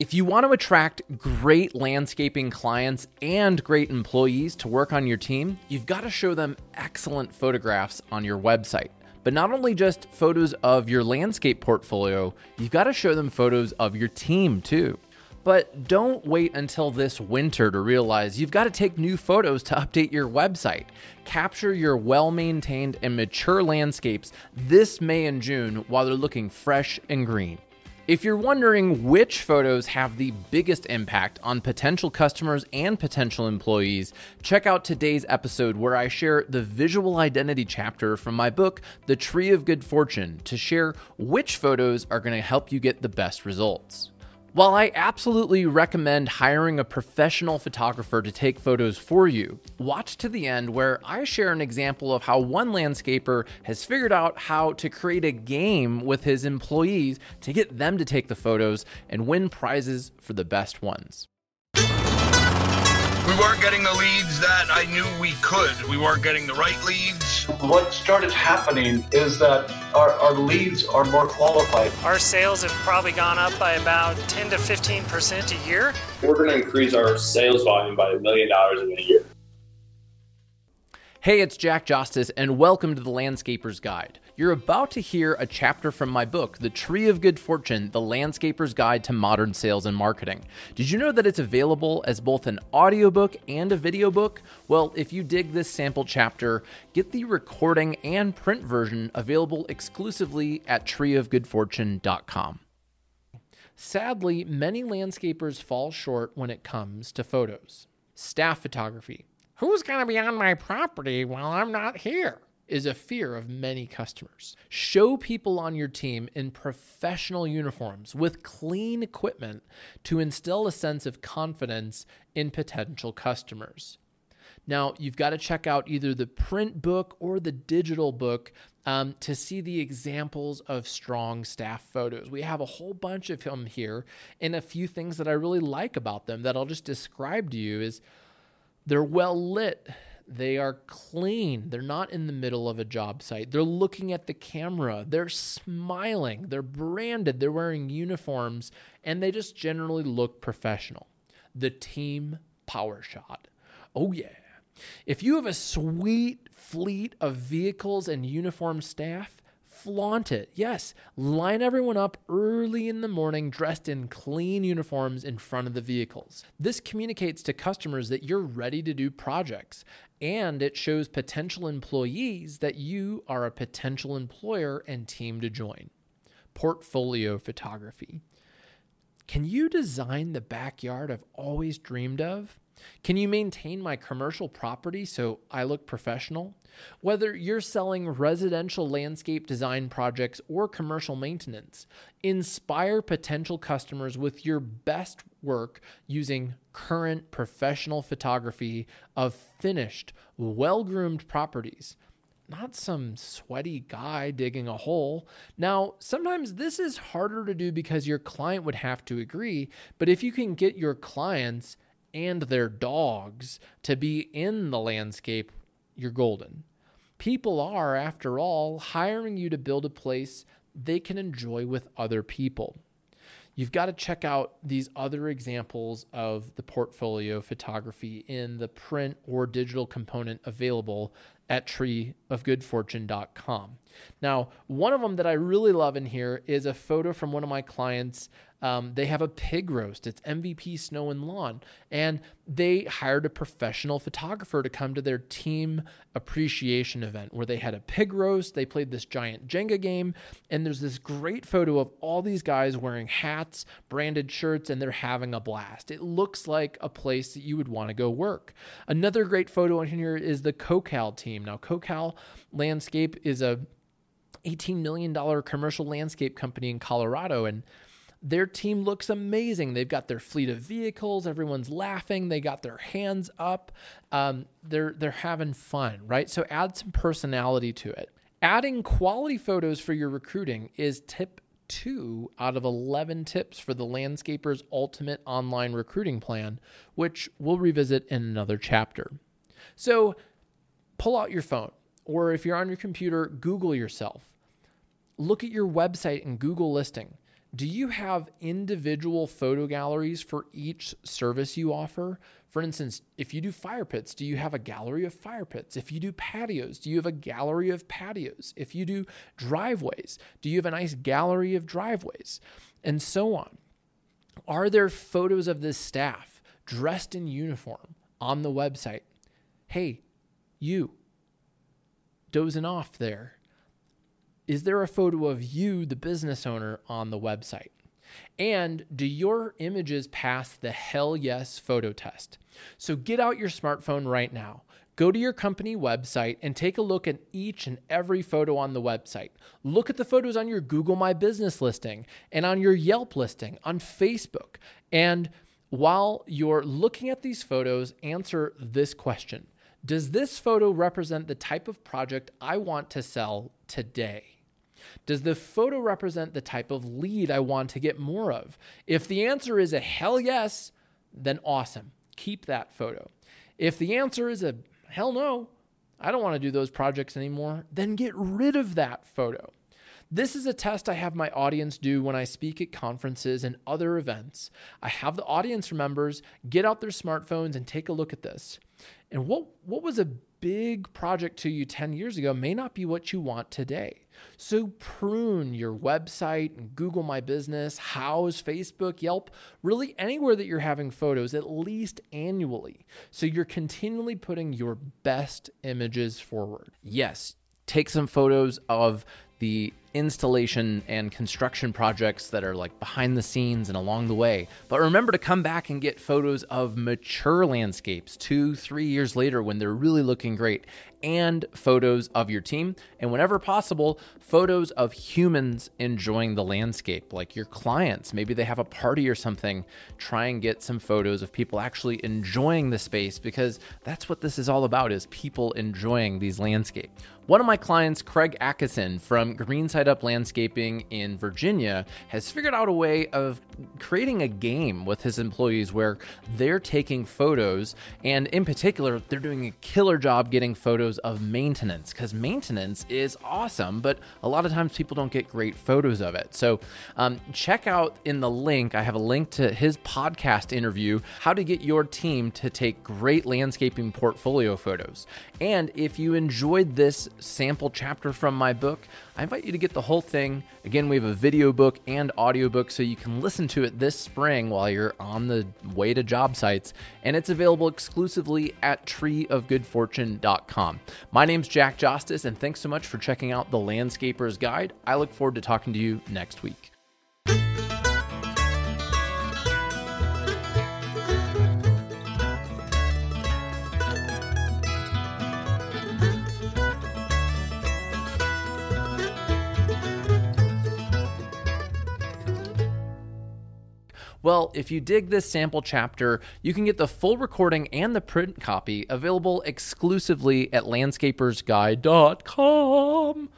If you want to attract great landscaping clients and great employees to work on your team, you've got to show them excellent photographs on your website. But not only just photos of your landscape portfolio, you've got to show them photos of your team too. But don't wait until this winter to realize you've got to take new photos to update your website. Capture your well maintained and mature landscapes this May and June while they're looking fresh and green. If you're wondering which photos have the biggest impact on potential customers and potential employees, check out today's episode where I share the visual identity chapter from my book, The Tree of Good Fortune, to share which photos are going to help you get the best results. While I absolutely recommend hiring a professional photographer to take photos for you, watch to the end where I share an example of how one landscaper has figured out how to create a game with his employees to get them to take the photos and win prizes for the best ones. We weren't getting the leads that I knew we could. We weren't getting the right leads. What started happening is that our, our leads are more qualified. Our sales have probably gone up by about 10 to 15% a year. We're going to increase our sales volume by a million dollars in a year. Hey, it's Jack Justice, and welcome to the Landscaper's Guide. You're about to hear a chapter from my book, The Tree of Good Fortune The Landscaper's Guide to Modern Sales and Marketing. Did you know that it's available as both an audiobook and a video book? Well, if you dig this sample chapter, get the recording and print version available exclusively at treeofgoodfortune.com. Sadly, many landscapers fall short when it comes to photos. Staff photography. Who's going to be on my property while I'm not here? Is a fear of many customers. Show people on your team in professional uniforms with clean equipment to instill a sense of confidence in potential customers. Now, you've got to check out either the print book or the digital book um, to see the examples of strong staff photos. We have a whole bunch of them here, and a few things that I really like about them that I'll just describe to you is they're well lit they are clean. They're not in the middle of a job site. They're looking at the camera. They're smiling. They're branded. They're wearing uniforms and they just generally look professional. The team power shot. Oh, yeah. If you have a sweet fleet of vehicles and uniform staff, flaunt it. Yes, line everyone up early in the morning dressed in clean uniforms in front of the vehicles. This communicates to customers that you're ready to do projects and it shows potential employees that you are a potential employer and team to join. Portfolio photography. Can you design the backyard I've always dreamed of? Can you maintain my commercial property so I look professional? Whether you're selling residential landscape design projects or commercial maintenance, inspire potential customers with your best work using current professional photography of finished, well groomed properties not some sweaty guy digging a hole. Now, sometimes this is harder to do because your client would have to agree, but if you can get your clients and their dogs to be in the landscape, you're golden. People are, after all, hiring you to build a place they can enjoy with other people. You've got to check out these other examples of the portfolio photography in the print or digital component available at treeofgoodfortune.com. Now, one of them that I really love in here is a photo from one of my clients um, they have a pig roast. It's MVP Snow and Lawn. And they hired a professional photographer to come to their team appreciation event where they had a pig roast. They played this giant Jenga game. And there's this great photo of all these guys wearing hats, branded shirts, and they're having a blast. It looks like a place that you would want to go work. Another great photo in here is the CoCal team. Now, CoCal Landscape is a $18 million commercial landscape company in Colorado. And their team looks amazing. They've got their fleet of vehicles. Everyone's laughing. They got their hands up. Um, they're they're having fun, right? So add some personality to it. Adding quality photos for your recruiting is tip two out of 11 tips for the landscaper's ultimate online recruiting plan, which we'll revisit in another chapter. So pull out your phone, or if you're on your computer, Google yourself. Look at your website and Google listing Do you have individual photo galleries for each service you offer? For instance, if you do fire pits, do you have a gallery of fire pits? If you do patios, do you have a gallery of patios? If you do driveways, do you have a nice gallery of driveways? And so on. Are there photos of this staff dressed in uniform on the website? Hey, you, dozing off there. Is there a photo of you, the business owner, on the website? And do your images pass the hell yes photo test? So get out your smartphone right now. Go to your company website and take a look at each and every photo on the website. Look at the photos on your Google My Business listing and on your Yelp listing, on Facebook. And while you're looking at these photos, answer this question Does this photo represent the type of project I want to sell today? Does the photo represent the type of lead I want to get more of? If the answer is a hell yes, then awesome. Keep that photo. If the answer is a hell no, I don't want to do those projects anymore, then get rid of that photo. This is a test I have my audience do when I speak at conferences and other events. I have the audience members get out their smartphones and take a look at this. And what, what was a big project to you 10 years ago may not be what you want today. So prune your website, and Google My Business, Houzz, Facebook, Yelp, really anywhere that you're having photos at least annually. So you're continually putting your best images forward. Yes, take some photos of the installation and construction projects that are like behind the scenes and along the way. But remember to come back and get photos of mature landscapes two, three years later when they're really looking great, and photos of your team. And whenever possible, photos of humans enjoying the landscape, like your clients. Maybe they have a party or something. Try and get some photos of people actually enjoying the space because that's what this is all about is people enjoying these landscapes. One of my clients, Craig Atkinson from Greenside Up Landscaping in Virginia, has figured out a way of creating a game with his employees where they're taking photos, and in particular, they're doing a killer job getting photos of maintenance because maintenance is awesome, but a lot of times people don't get great photos of it. So, um, check out in the link, I have a link to his podcast interview, How to Get Your Team to Take Great Landscaping Portfolio Photos. And if you enjoyed this sample chapter from my book, I invite you to get the whole thing. Again, we have a video book and audiobook so you can listen to it this spring while you're on the way to job sites, and it's available exclusively at treeofgoodfortune.com. My name's Jack Justice, and thanks so much for checking out the Landscaper's Guide. I look forward to talking to you next week. Well, if you dig this sample chapter, you can get the full recording and the print copy available exclusively at landscapersguide.com.